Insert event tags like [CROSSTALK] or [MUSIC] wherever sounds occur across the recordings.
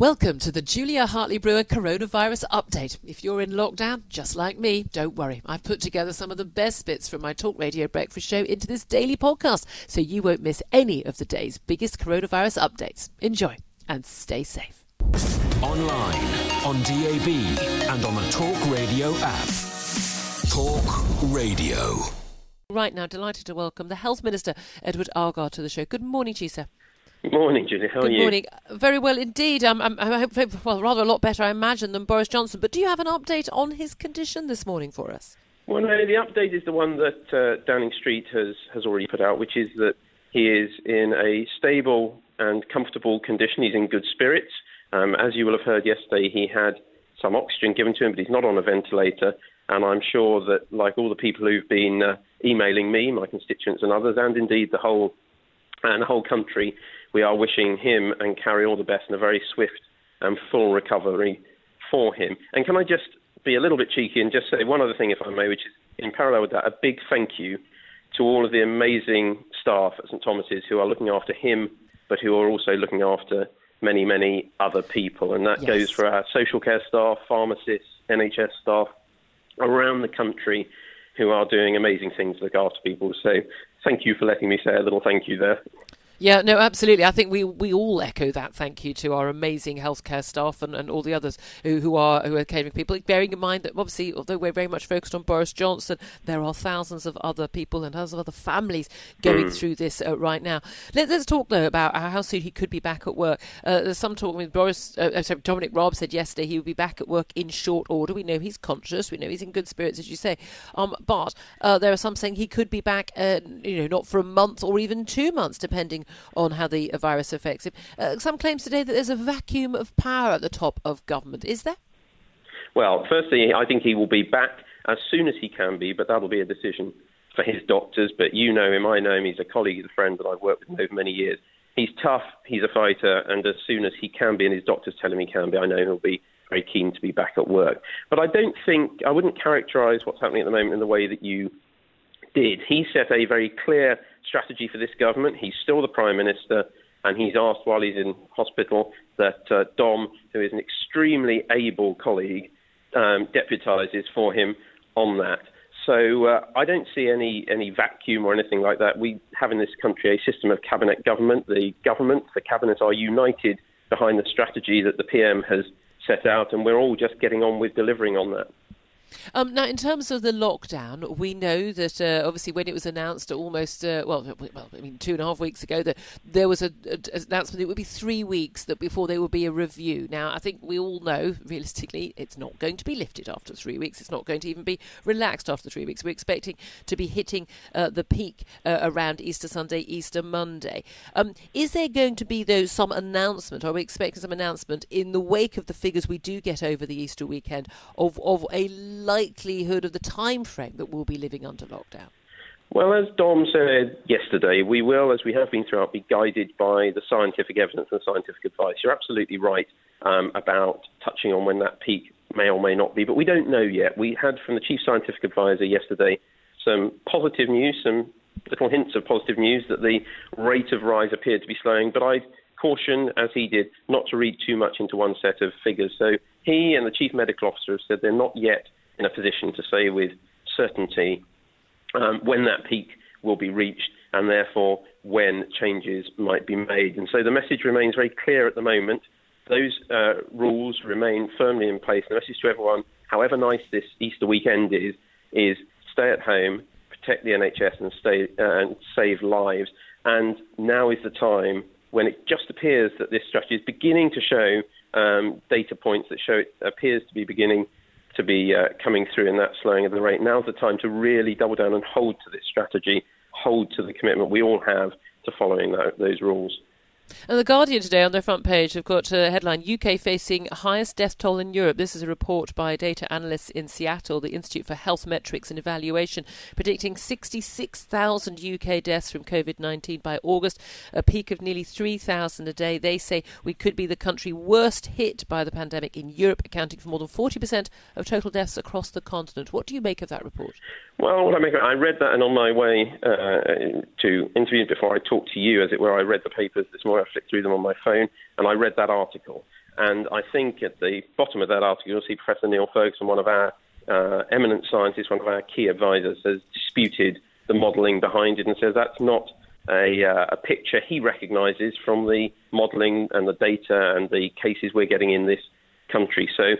Welcome to the Julia Hartley Brewer coronavirus update. If you're in lockdown, just like me, don't worry. I've put together some of the best bits from my Talk Radio Breakfast show into this daily podcast so you won't miss any of the day's biggest coronavirus updates. Enjoy and stay safe. Online, on DAB, and on the Talk Radio app. Talk Radio. Right now, delighted to welcome the Health Minister, Edward Argar, to the show. Good morning, to you, sir. Good [LAUGHS] morning, Julie. How Good are you? morning. Very well indeed. I'm, I'm, I hope, well, rather a lot better, I imagine, than Boris Johnson. But do you have an update on his condition this morning for us? Well, no, the update is the one that uh, Downing Street has, has already put out, which is that he is in a stable and comfortable condition. He's in good spirits. Um, as you will have heard yesterday, he had some oxygen given to him, but he's not on a ventilator. And I'm sure that, like all the people who've been uh, emailing me, my constituents and others, and indeed the whole and the whole country, we are wishing him and Carrie all the best and a very swift and full recovery for him. And can I just be a little bit cheeky and just say one other thing, if I may, which is in parallel with that, a big thank you to all of the amazing staff at St Thomas's who are looking after him, but who are also looking after many, many other people. And that Yes. goes for our social care staff, pharmacists, NHS staff around the country who are doing amazing things to look after people. So thank you for letting me say a little thank you there. Yeah, no, absolutely. I think we, we all echo that thank you to our amazing healthcare staff and, and all the others who, who are who are caring people. Bearing in mind that obviously, although we're very much focused on Boris Johnson, there are thousands of other people and thousands of other families going through this uh, right now. Let, us talk though about how soon he could be back at work. Uh, there's some talk. Mean, Boris, uh, uh, sorry, Dominic Raab said yesterday he would be back at work in short order. We know he's conscious. We know he's in good spirits, as you say. Um, but uh, there are some saying he could be back, uh, you know, not for a month or even two months, depending on how the uh, virus affects him. Uh, some claims today that there's a vacuum of power at the top of government. Is there? Well, firstly, I think he will be back as soon as he can be, but that'll be a decision for his doctors. But you know him, I know him. He's a colleague, he's a friend that I've worked with over many years. He's tough, he's a fighter, and as soon as he can be, and his doctors tell him he can be, I know he'll be very keen to be back at work. But I don't think, I wouldn't characterise what's happening at the moment in the way that you did. He set a very clear strategy for this government. He's still the Prime Minister, and he's asked while he's in hospital that uh, Dom, who is an extremely able colleague, um, deputises for him on that. So uh, I don't see any, any vacuum or anything like that. We have in this country a system of cabinet government. The government, the cabinet are united behind the strategy that the PM has set out, and we're all just getting on with delivering on that. Um, now, in terms of the lockdown, we know that uh, obviously when it was announced almost, uh, well, well, I mean, two and a half weeks ago, that there was an announcement it would be three weeks that before there would be a review. Now, I think we all know, realistically, it's not going to be lifted after three weeks. It's not going to even be relaxed after three weeks. We're expecting to be hitting uh, the peak uh, around Easter Sunday, Easter Monday. Um, is there going to be, though, some announcement? Are we expecting some announcement in the wake of the figures we do get over the Easter weekend of, of a likelihood of the time frame that we'll be living under lockdown? Well, as Dom said yesterday, we will, as we have been throughout, be guided by the scientific evidence and scientific advice. You're absolutely right um, about touching on when that peak may or may not be, but we don't know yet. We had from the chief scientific advisor yesterday some positive news, some little hints of positive news that the rate of rise appeared to be slowing, but I caution, as he did, not to read too much into one set of figures. So he and the chief medical officer have said they're not yet in a position to say with certainty um, when that peak will be reached, and therefore when changes might be made. And so the message remains very clear at the moment. Those uh, rules remain firmly in place. The message to everyone, however nice this Easter weekend is, is stay at home, protect the NHS, and stay uh, and save lives. And now is the time when it just appears that this strategy is beginning to show um, data points that show it appears to be beginning to be uh, coming through in that slowing of the rate. Now's the time to really double down and hold to this strategy, hold to the commitment we all have to following that, those rules. And the Guardian today on their front page have got a headline UK facing highest death toll in Europe. This is a report by data analysts in Seattle, the Institute for Health Metrics and Evaluation, predicting 66,000 UK deaths from COVID 19 by August, a peak of nearly 3,000 a day. They say we could be the country worst hit by the pandemic in Europe, accounting for more than 40% of total deaths across the continent. What do you make of that report? Well, what I make, I read that, and on my way uh, to interview before I talked to you, as it were, I read the papers this morning. I flicked through them on my phone, and I read that article. And I think at the bottom of that article, you'll see Professor Neil Ferguson, one of our uh, eminent scientists, one of our key advisors, has disputed the modelling behind it and says that's not a, uh, a picture he recognises from the modelling and the data and the cases we're getting in this country. So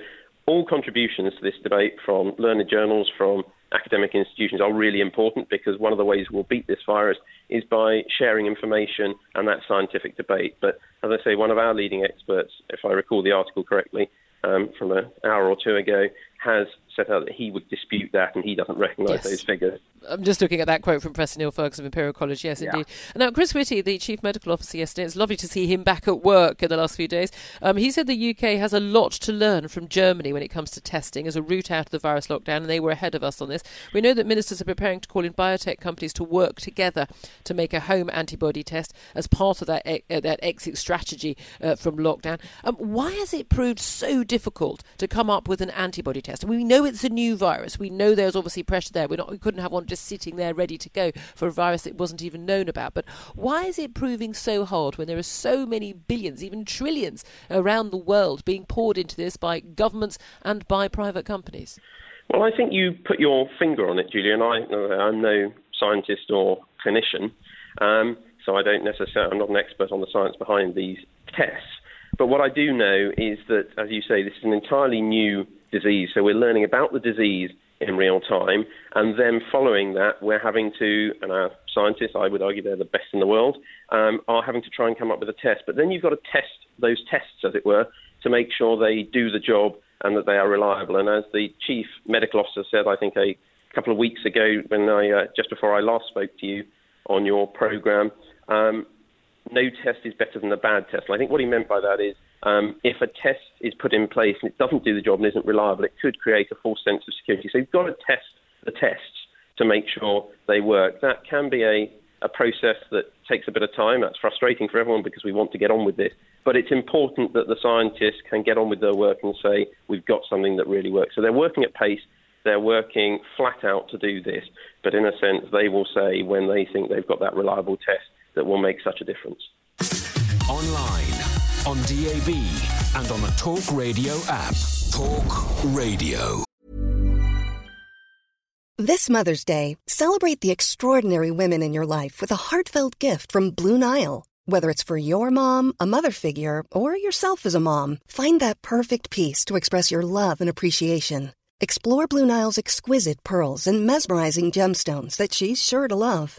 all contributions to this debate from learned journals, from academic institutions are really important because one of the ways we'll beat this virus is by sharing information and that scientific debate. But as I say, one of our leading experts, if I recall the article correctly, um, from an hour or two ago, has set out that he would dispute that and he doesn't recognise yes. those figures. I'm just looking at that quote from Professor Neil Ferguson of Imperial College. Yes, yeah. indeed. Now, Chris Whitty, the Chief Medical Officer yesterday, it's lovely to see him back at work in the last few days. Um, he said the UK has a lot to learn from Germany when it comes to testing as a route out of the virus lockdown, and they were ahead of us on this. We know that ministers are preparing to call in biotech companies to work together to make a home antibody test as part of that, uh, that exit strategy uh, from lockdown. Um, why has it proved so difficult to come up with an antibody test? We know it's a new virus. We know there's obviously pressure there. We're not, we couldn't have one just sitting there ready to go for a virus that wasn't even known about. But why is it proving so hard when there are so many billions, even trillions, around the world being poured into this by governments and by private companies? Well, I think you put your finger on it, Julian. I, I'm no scientist or clinician, um, so I don't necessarily, I'm not an expert on the science behind these tests. But what I do know is that, as you say, this is an entirely new disease. So we're learning about the disease in real time. And then following that, we're having to, and our scientists, I would argue they're the best in the world, um, are having to try and come up with a test. But then you've got to test those tests, as it were, to make sure they do the job and that they are reliable. And as the chief medical officer said, I think a couple of weeks ago, when I uh, just before I last spoke to you on your program, um, no test is better than a bad test. And I think what he meant by that is um, if a test is put in place and it doesn't do the job and isn't reliable, it could create a false sense of security. So you've got to test the tests to make sure they work. That can be a, a process that takes a bit of time. That's frustrating for everyone because we want to get on with this. But it's important that the scientists can get on with their work and say, we've got something that really works. So they're working at pace. They're working flat out to do this. But in a sense, they will say when they think they've got that reliable test that will make such a difference. Online on DAB, and on the Talk Radio app. Talk Radio. This Mother's Day, celebrate the extraordinary women in your life with a heartfelt gift from Blue Nile. Whether it's for your mom, a mother figure, or yourself as a mom, find that perfect piece to express your love and appreciation. Explore Blue Nile's exquisite pearls and mesmerizing gemstones that she's sure to love.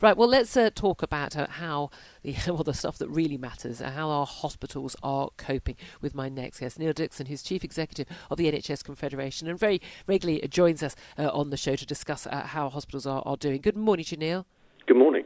Right, well, let's uh, talk about uh, how the [LAUGHS] well, the stuff that really matters, uh, how our hospitals are coping. With my next guest, Niall Dickson, who's chief executive of the NHS Confederation, and very regularly joins us uh, on the show to discuss uh, how hospitals are, are doing. Good morning to you, Neil. Good morning.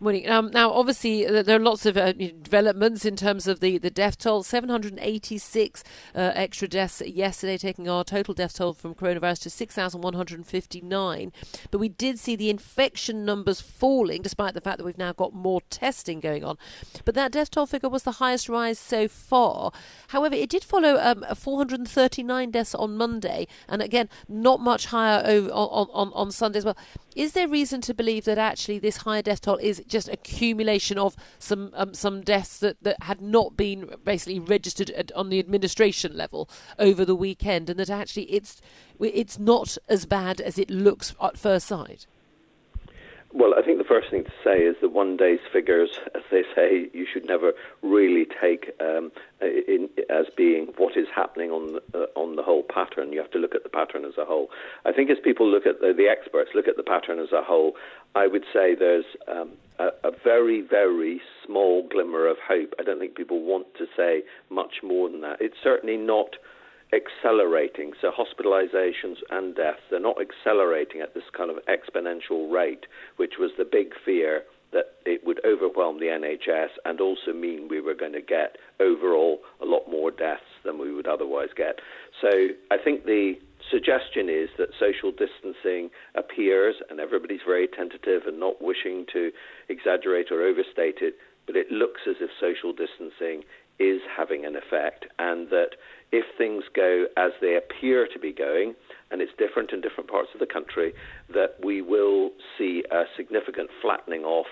Morning. Um, now, obviously, uh, there are lots of uh, developments in terms of the, the death toll. 786 uh, extra deaths yesterday, taking our total death toll from coronavirus to 6,159. But we did see the infection numbers falling, despite the fact that we've now got more testing going on. But that death toll figure was the highest rise so far. However, it did follow um, 439 deaths on Monday, and again, not much higher over, on, on, on Sunday as well. Is there reason to believe that actually this higher death toll is just accumulation of some um, some deaths that, that had not been basically registered at, on the administration level over the weekend, and that actually it's it's not as bad as it looks at first sight? Well, I think the first thing to say is that one day's figures, as they say, you should never really take um, in, as being what is happening on the, uh, on the whole pattern. You have to look at the pattern as a whole. I think as people look at the, the experts look at the pattern as a whole, I would say there's um, a, a very very small glimmer of hope. I don't think people want to say much more than that. It's certainly not accelerating. So hospitalizations and deaths, they're not accelerating at this kind of exponential rate, which was the big fear that it would overwhelm the NHS and also mean we were going to get overall a lot more deaths than we would otherwise get. So I think the suggestion is that social distancing appears, and everybody's very tentative and not wishing to exaggerate or overstate it, but it looks as if social distancing is having an effect, and that if things go as they appear to be going, and it's different in different parts of the country, that we will see a significant flattening off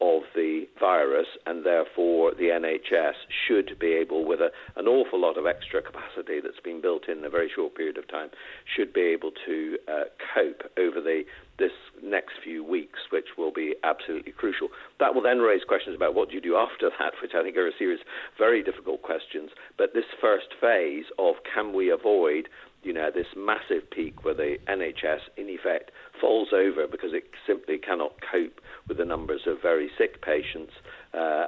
of the virus, and therefore the NHS should be able, with a, an awful lot of extra capacity that's been built in a very short period of time, should be able to uh, cope over the this next few weeks, which will be absolutely crucial. That will then raise questions about what do you do after that, which I think are a series of very difficult questions. But this first phase of can we avoid you know, this massive peak where the NHS, in effect, falls over because it simply cannot cope with the numbers of very sick patients uh,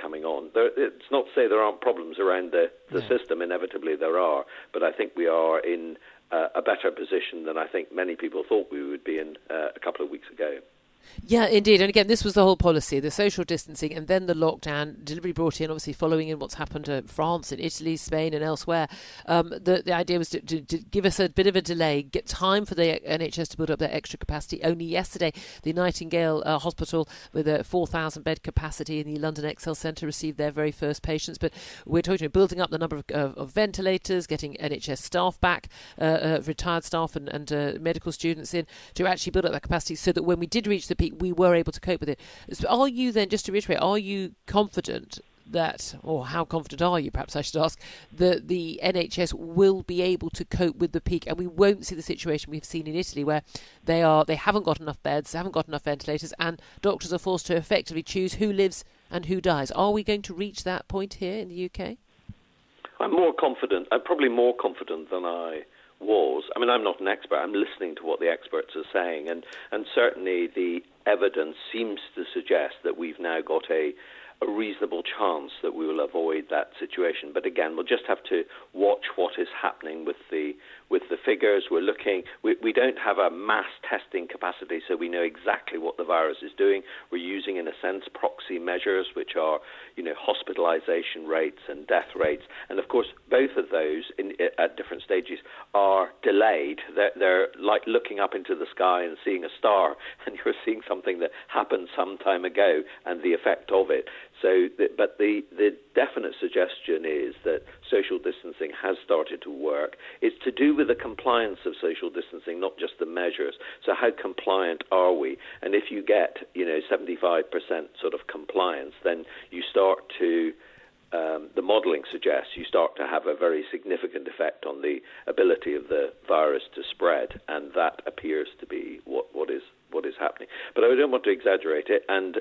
coming on. There, it's not to say there aren't problems around the, the yeah. system, inevitably there are, but I think we are in uh, a better position than I think many people thought we would be in uh, a couple of weeks ago. Yeah, indeed. And again, this was the whole policy the social distancing and then the lockdown, deliberately brought in, obviously, following in what's happened to France and Italy, Spain, and elsewhere. Um, the, the idea was to, to, to, give us a bit of a delay, get time for the NHS to build up their extra capacity. Only yesterday, the Nightingale uh, Hospital, with a 4,000 bed capacity in the London Excel Centre, received their very first patients. But we're talking about building up the number of, of, ventilators, getting NHS staff back, uh, uh, retired staff and, and uh, medical students in, to actually build up that capacity so that when we did reach the peak, we were able to cope with it. So are you then, just to reiterate, are you confident that, or how confident are you, perhaps I should ask, that the NHS will be able to cope with the peak, and we won't see the situation we've seen in Italy, where they are they haven't got enough beds, they haven't got enough ventilators, and doctors are forced to effectively choose who lives and who dies. Are we going to reach that point here in the UK? I'm more confident. I'm probably more confident than I was. I mean, I'm not an expert. I'm listening to what the experts are saying, and and certainly the evidence seems to suggest that we've now got a a reasonable chance that we will avoid that situation. But again, we'll just have to watch what is happening with the with the figures. We're looking. We, we don't have a mass testing capacity, so we know exactly what the virus is doing. We're using, in a sense, proxy measures, which are you know hospitalization rates and death rates, and of course, both of those in, at different stages are delayed. They're, they're like looking up into the sky and seeing a star, [LAUGHS] and you're seeing something that happened some time ago and the effect of it. So, but the, the definite suggestion is that social distancing has started to work. It's to do with the compliance of social distancing, not just the measures. So, how compliant are we? And if you get, you know, 75% sort of compliance, then you start to um, the modelling suggests, you start to have a very significant effect on the ability of the virus to spread, and that appears to be what, what is what is happening. But I don't want to exaggerate it, and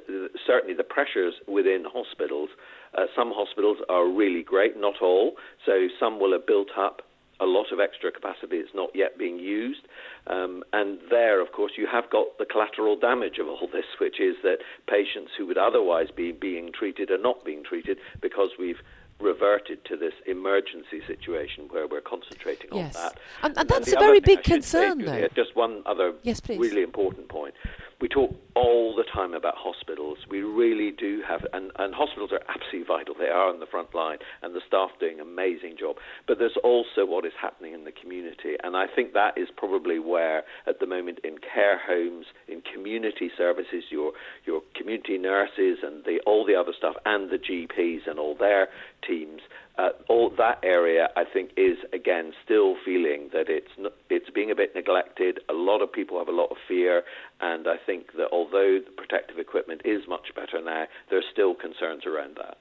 certainly the pressures within hospitals. Uh, some hospitals are really great, not all. So some will have built up a lot of extra capacity that's not yet being used. Um, and there, of course, you have got the collateral damage of all [LAUGHS] this, which is that patients who would otherwise be being treated are not being treated because we've reverted to this emergency situation where we're concentrating yes. on that. And, and that's a very big concern, say, though. Just one other yes, really important point. We talk all the time about hospitals. We really do have, and, and hospitals are absolutely vital. They are on the front line, and the staff doing an amazing job. But there's also what is happening in the community, and I think that is probably where, at the moment, in care homes, in community services, your your community nurses and the all the other stuff, and the GPs and all their teams uh, all that area, I think, is again still feeling that it's it's being a bit neglected. A lot of people have a lot of fear, and I think that although the protective equipment is much better now, there's still concerns around that.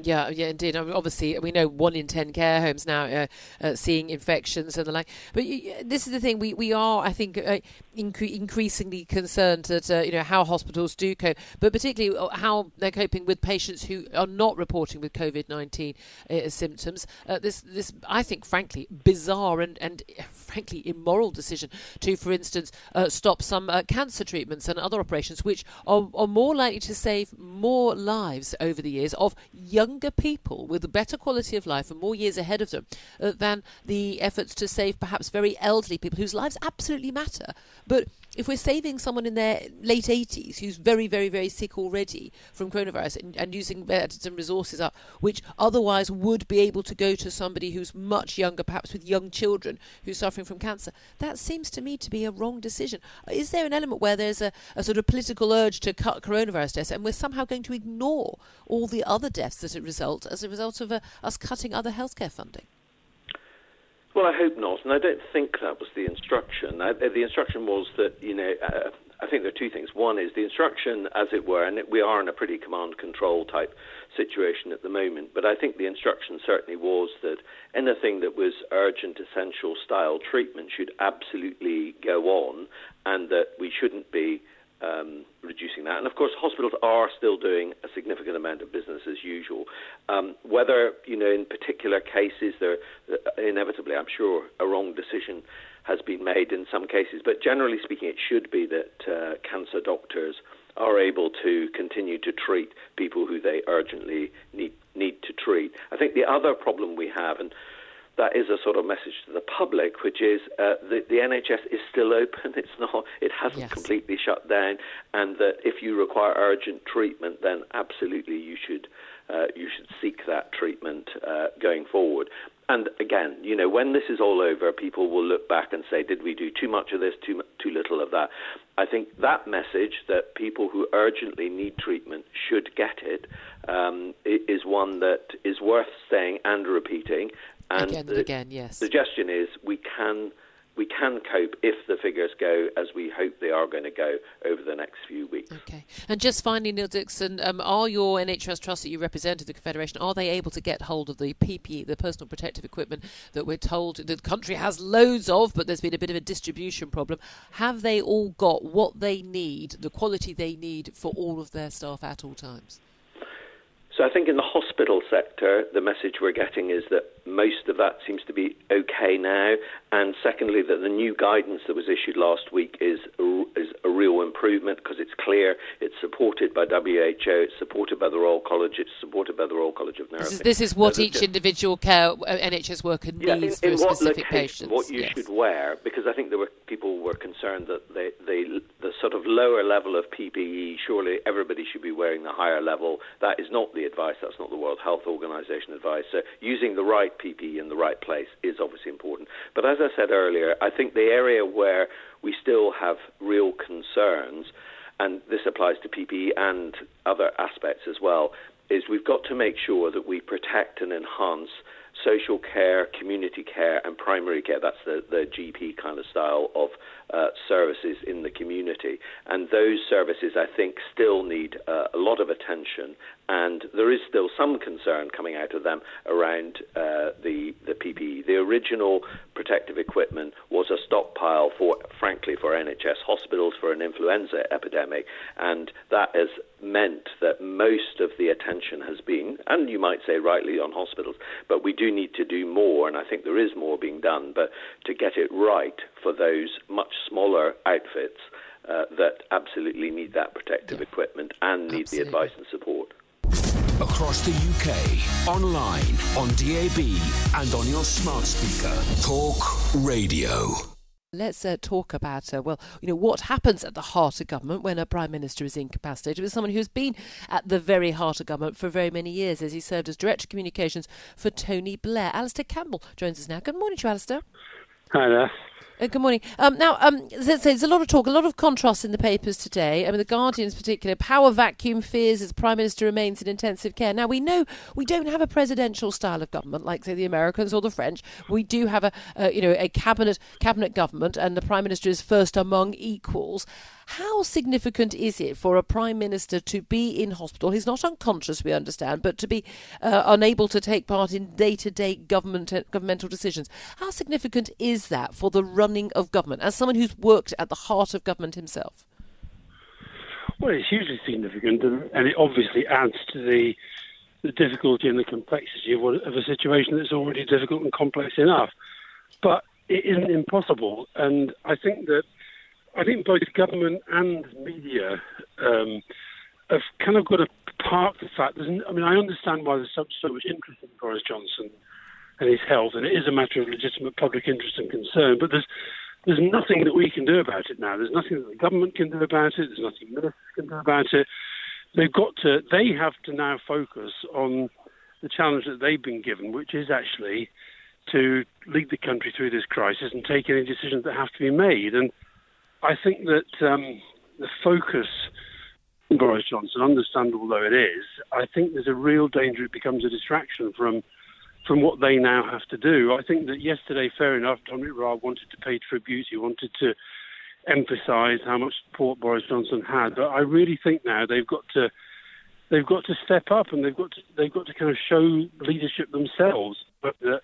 Yeah, yeah, indeed. I mean, obviously, we know one in ten care homes now uh, uh, seeing infections and the like. But this is the thing: we, we are, I think, uh, incre- increasingly concerned that uh, you know how hospitals do cope, but particularly uh, how they're coping with patients who are not reporting with COVID nineteen uh, symptoms. this, this, I think, frankly, bizarre and and frankly immoral decision to, for instance, stop some cancer treatments and other operations, which are, are more likely to save more lives over the years of young younger people with a better quality of life and more years ahead of them uh, than the efforts to save perhaps very elderly people whose lives absolutely matter. But if we're saving someone in their late 80s who's very, very, very sick already from coronavirus and, and using some resources up, which otherwise would be able to go to somebody who's much younger, perhaps with young children who's suffering from cancer, that seems to me to be a wrong decision. Is there an element where there's a, a sort of political urge to cut coronavirus deaths and we're somehow going to ignore all the other deaths that result as a result of uh, us cutting other healthcare funding? Well, I hope not, and I don't think that was the instruction. I, the instruction was that you know. Uh, I think there are two things. One is the instruction, as it were, and we are in a pretty command control type situation at the moment. But I think the instruction certainly was that anything that was urgent, essential style treatment should absolutely go on, and that we shouldn't be um, reducing that. And of course, hospitals are still doing a significant amount of business as usual. Um, whether, you know, in particular cases, there uh, inevitably, I'm sure, a wrong decision has been made in some cases. But generally speaking, it should be that uh, cancer doctors are able to continue to treat people who they urgently need need to treat. I think the other problem we have, and that is a sort of message to the public, which is uh, the, the NHS is still open. [LAUGHS] It's not. It hasn't yes. completely shut down, and that if you require urgent treatment, then absolutely you should uh, you should seek that treatment uh, going forward. And again, you know, when this is all over, people will look back and say, "Did we do too much of this, too too little of that?" I think that message that people who urgently need treatment should get it um, is one that is worth saying and repeating. And again and the again, yes. Suggestion is we can we can cope if the figures go as we hope they are going to go over the next few weeks. Okay. And just finally, Niall Dickson, um, are your NHS trusts that you represent at the Confederation, are they able to get hold of the PPE, the personal protective equipment that we're told the country has loads of, but there's been a bit of a distribution problem? Have they all got what they need, the quality they need for all of their staff at all times? So I think in the hospital sector, the message we're getting is that most of that seems to be okay now, and secondly, that the new guidance that was issued last week is a, is a real improvement because it's clear, it's supported by WHO, it's supported by the Royal College, it's supported by the Royal College of Nursing. This is, this is what so each individual care uh, NHS worker needs yeah, in, for in specific what patients. What you yes. should wear, because I think there were people were concerned that they, they, the sort of lower level of PPE, surely everybody should be wearing the higher level. That is not the advice. That's not the World Health Organization advice. So using the right PPE in the right place is obviously important. But as I said earlier, I think the area where we still have real concerns, and this applies to PPE and other aspects as well, is we've got to make sure that we protect and enhance social care, community care, and primary care. That's the, the GP kind of style of uh, services in the community. And those services, I think, still need uh, a lot of attention. And there is still some concern coming out of them around uh, the, the PPE. The original protective equipment was a stockpile for, frankly, for NHS hospitals for an influenza epidemic. And that has meant that most of the attention has been, and you might say rightly, on hospitals. But we do need to do more, and I think there is more being done. But to get it right for those much smaller outfits uh, that absolutely need that protective yeah. equipment and need absolutely. the advice and support. Across the UK, online, on DAB, and on your smart speaker. Talk Radio. Let's uh, talk about, uh, well, you know, what happens at the heart of government when a Prime Minister is incapacitated with someone who's been at the very heart of government for very many years as he served as Director of Communications for Tony Blair. Alastair Campbell joins us now. Good morning to you, Alastair. Hi there. Uh, good morning. Um, now, um, there's, there's, a lot of talk, a lot of contrast in the papers today. I mean, the Guardian, in particular, power vacuum fears as Prime Minister remains in intensive care. Now, we know we don't have a presidential style of government like, say, the Americans or the French. We do have a, uh, you know, a cabinet cabinet government, and the Prime Minister is first among equals. How significant is it for a Prime Minister to be in hospital? He's not unconscious, we understand, but to be uh, unable to take part in day to day government governmental decisions. How significant is that for the running of government, as someone who's worked at the heart of government himself? Well, it's hugely significant, and it obviously adds to the the difficulty and the complexity of, what, of a situation that's already difficult and complex enough. But it isn't impossible, and I think that I think both government and media um, have kind of got to park the fact. There's, I mean, I understand why there's so, so much interest in Boris Johnson and his health, and it is a matter of legitimate public interest and concern. But there's there's nothing that we can do about it now. There's nothing that the government can do about it. There's nothing ministers can do about it. They've got to. They have to now focus on the challenge that they've been given, which is actually to lead the country through this crisis and take any decisions that have to be made. And I think that um, the focus Boris Johnson, understandable though it is, I think there's a real danger it becomes a distraction from from what they now have to do. I think that yesterday, fair enough, Dominic Raab wanted to pay tribute. He wanted to emphasise how much support Boris Johnson had. But I really think now they've got to they've got to step up and they've got to, they've got to kind of show leadership themselves. But that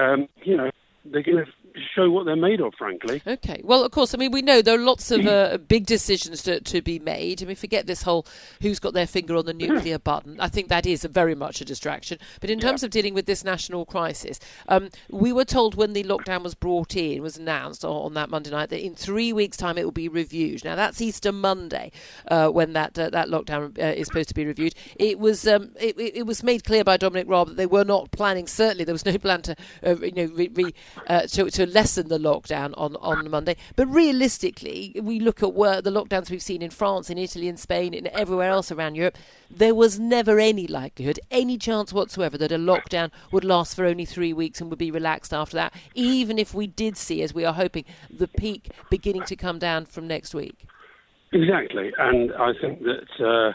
um, you know they're going to show what they're made of, frankly. Okay. Well, of course, I mean, we know there are lots of uh, big decisions to, to be made. I mean, forget this whole who's got their finger on the nuclear button. I think that is very much a distraction. But in terms yeah. of dealing with this national crisis, um, we were told when the lockdown was brought in, was announced on, that Monday night, that in three weeks' time it will be reviewed. Now, that's Easter Monday uh, when that uh, that lockdown uh, is supposed to be reviewed. It was um, it, it, was made clear by Dominic Raab that they were not planning, certainly there was no plan to, uh, you know, re, re, uh, to, to lessen the lockdown on, on Monday. But realistically, we look at the lockdowns we've seen in France, in Italy, in Spain, and everywhere else around Europe. There was never any likelihood, any chance whatsoever, that a lockdown would last for only three weeks and would be relaxed after that, even if we did see, as we are hoping, the peak beginning to come down from next week. Exactly, and I think that. Uh,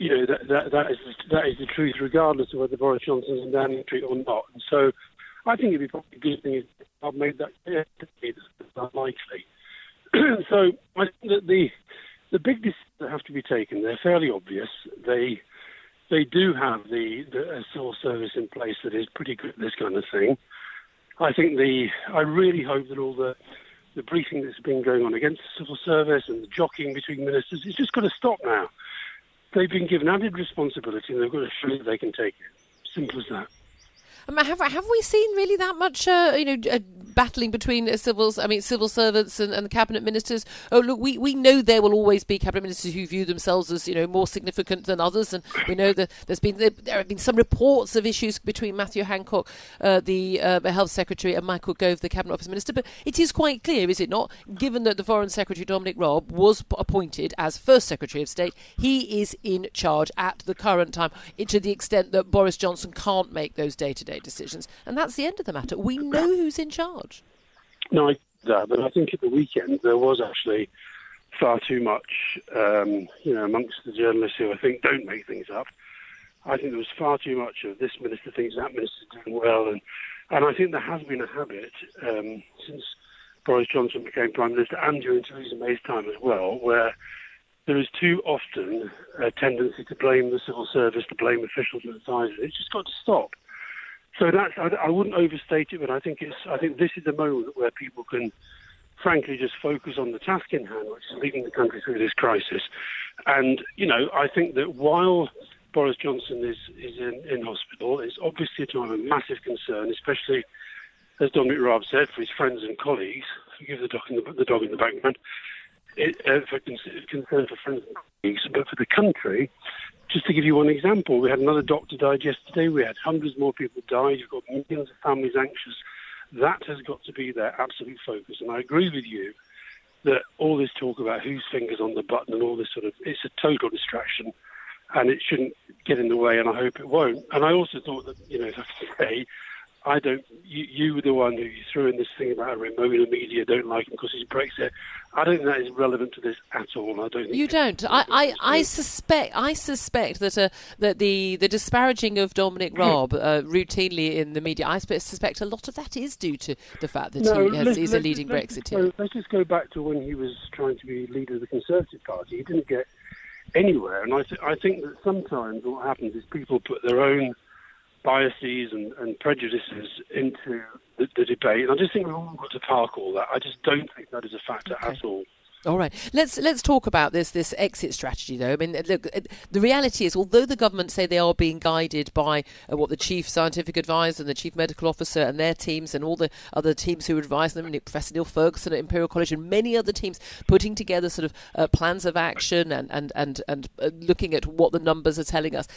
you know that, that that is that is the truth, regardless of whether Boris Johnson's in Downing Street or not. And so, I think it'd be probably a good thing if I've made that clear. It's unlikely. [CLEARS THROAT] so I think that the the big decisions that have to be taken, they're fairly obvious. They they do have the, the civil service in place that is pretty good at this kind of thing. I think the I really hope that all the the briefing that's been going on against the civil service and the jockeying between ministers is just got to stop now. They've been given added responsibility and they've got to show that they can take it. Simple as that. I mean, have have we seen really that much, uh, you know, uh, battling between uh, civils? I mean, civil servants and, and, the cabinet ministers. Oh, look, we, we know there will always be cabinet ministers who view themselves as you know more significant than others, and we know that there's been there have been some reports of issues between Matthew Hancock, uh, the health secretary, and Michael Gove, the cabinet office minister. But it is quite clear, is it not, given that the foreign secretary Dominic Raab was appointed as first secretary of state, he is in charge at the current time, to the extent that Boris Johnson can't make those day to day decisions. And that's the end of the matter. We know who's in charge. No, I that, but I think at the weekend there was actually far too much, um, you know, amongst the journalists who I think don't make things up. I think there was far too much of this minister thinks that minister's doing well, and and I think there has been a habit um, since Boris Johnson became prime minister and during Theresa May's time as well, where there is too often a tendency to blame the civil service, to blame officials and advisors. It's just got to stop. So that's I, I wouldn't overstate it, but I think it's I think this is the moment where people can frankly just focus on the task in hand, which is leading the country through this crisis. And, you know, I think that while Boris Johnson is, is in, in hospital, it's obviously a time of massive concern, especially, as Dominic Raab said, for his friends and colleagues. Forgive the dog in the, the, dog in the background. It, uh, for concern for friends and colleagues, but for the country, just to give you one example, we had another doctor died yesterday. We had hundreds more people die. You've got millions of families anxious that has got to be their absolute focus. And I agree with you that all this talk about whose fingers on the button and all this sort of it's a total distraction and it shouldn't get in the way and I hope it won't. And I also thought that, you know, if I say I don't. You, you were the one who you threw in this thing about Ramona media don't like him because he's Brexit. I don't think that is relevant to this at all. I don't. you don't. I, I, I, suspect. I suspect that uh, that the, the disparaging of Dominic [CLEARS THROAT] Raab uh, routinely in the media. I suspect a lot of that is due to the fact that no, he has, is a leading Brexiteer. let's just go back to when he was trying to be leader of the Conservative Party. He didn't get anywhere, and I, th- I think that sometimes what happens is people put their own biases and, and prejudices into the, the, debate. And I just think we've all got to park all that. I just don't think that is a factor okay. at all. All right, let's let's talk about this this exit strategy, though. I mean, look, the reality is, although the government say they are being guided by uh, what the chief scientific advisor and the chief medical officer and their teams and all the other teams who advise them, Professor Neil Ferguson at Imperial College and many other teams, putting together sort of uh, plans of action and and and and uh, looking at what the numbers are telling us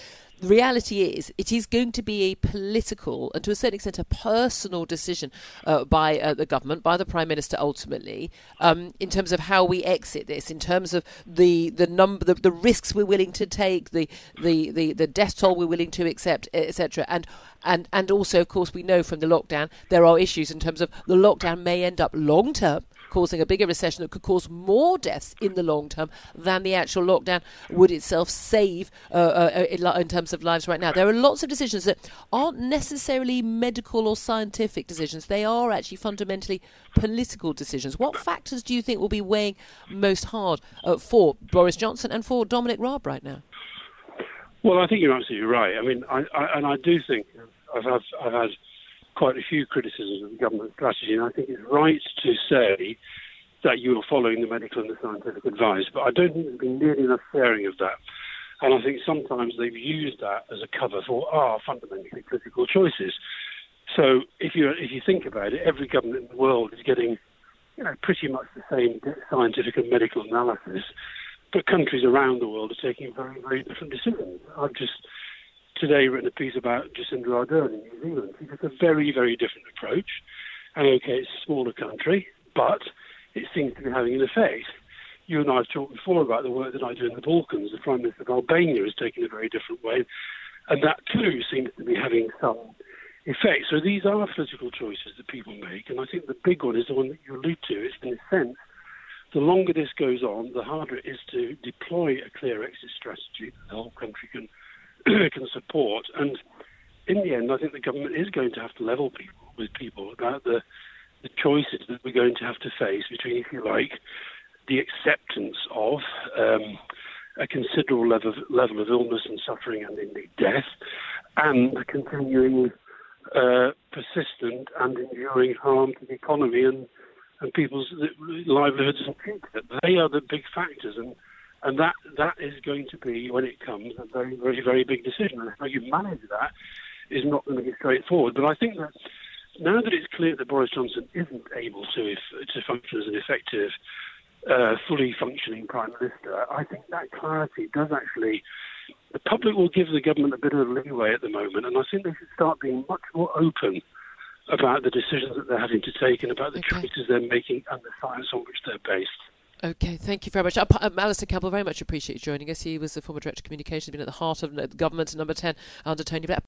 the reality is it is going to be a political and to a certain extent a personal decision uh, by uh, the government, by the Prime Minister ultimately, um, in terms of how we exit this, in terms of the the number, the, the risks we're willing to take, the, the, the, the death toll we're willing to accept, etc. And and and also, of course, we know from the lockdown there are issues in terms of the lockdown may end up long term causing a bigger recession that could cause more deaths in the long term than the actual lockdown would itself save uh, uh, in terms of lives right now. There are lots of decisions that aren't necessarily medical or scientific decisions, they are actually fundamentally political decisions. What factors do you think will be weighing most hard uh, for Boris Johnson and for Dominic Raab right now? Well, I think you're absolutely right. I mean, I, I, and I do think I've, I've, I've had quite a few criticisms of the government strategy, and I think it's right to say that you are following the medical and the scientific advice, but I don't think there's been nearly enough sharing of that. And I think sometimes they've used that as a cover for our fundamentally political choices. So if you if you think about it, every government in the world is getting, you know, pretty much the same scientific and medical analysis, but countries around the world are taking very very different decisions. I've just today written a piece about Jacinda Ardern in New Zealand. It's a very, very different approach. And okay, it's a smaller country, but it seems to be having an effect. You and I have talked before about the work that I do in the Balkans. The Prime Minister of Albania is taking a very different way, and that too seems to be having some effect. So these are political choices that people make, and I think the big one is the one that you allude to. It's in a sense, the longer this goes on, the harder it is to deploy a clear exit strategy that the whole country can [CLEARS THROAT] can support. And in the end, I think the government is going to have to level people with people about the the choices that we're going to have to face between, if you like, the acceptance of um, a considerable level of, level of illness and suffering and indeed death, and the continuing uh, persistent and enduring harm to the economy and, and people's livelihoods and future. They are the big factors, and and that that is going to be when it comes a very very very big decision. And how you manage that is not going to be straightforward. But I think that now that it's clear that Boris Johnson isn't able to if, to function as an effective, uh, fully functioning prime minister, I think that clarity does actually. The public will give the government a bit of leeway at the moment, and I think they should start being much more open about the decisions that they're having to take and about the okay. choices they're making and the science on which they're based. Okay, thank you very much. Um, Alastair Campbell, very much appreciate you joining us. He was the former Director of Communications, been at the heart of the government at number 10 under Tony Blair.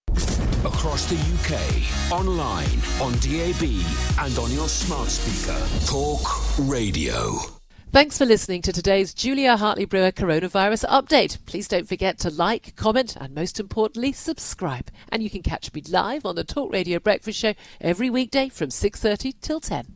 Across the UK, online, on DAB, and on your smart speaker. Talk Radio. Thanks for listening to today's Julia Hartley Brewer coronavirus update. Please don't forget to like, comment, and most importantly, subscribe. And you can catch me live on the Talk Radio Breakfast Show every weekday from 6:30 till 10.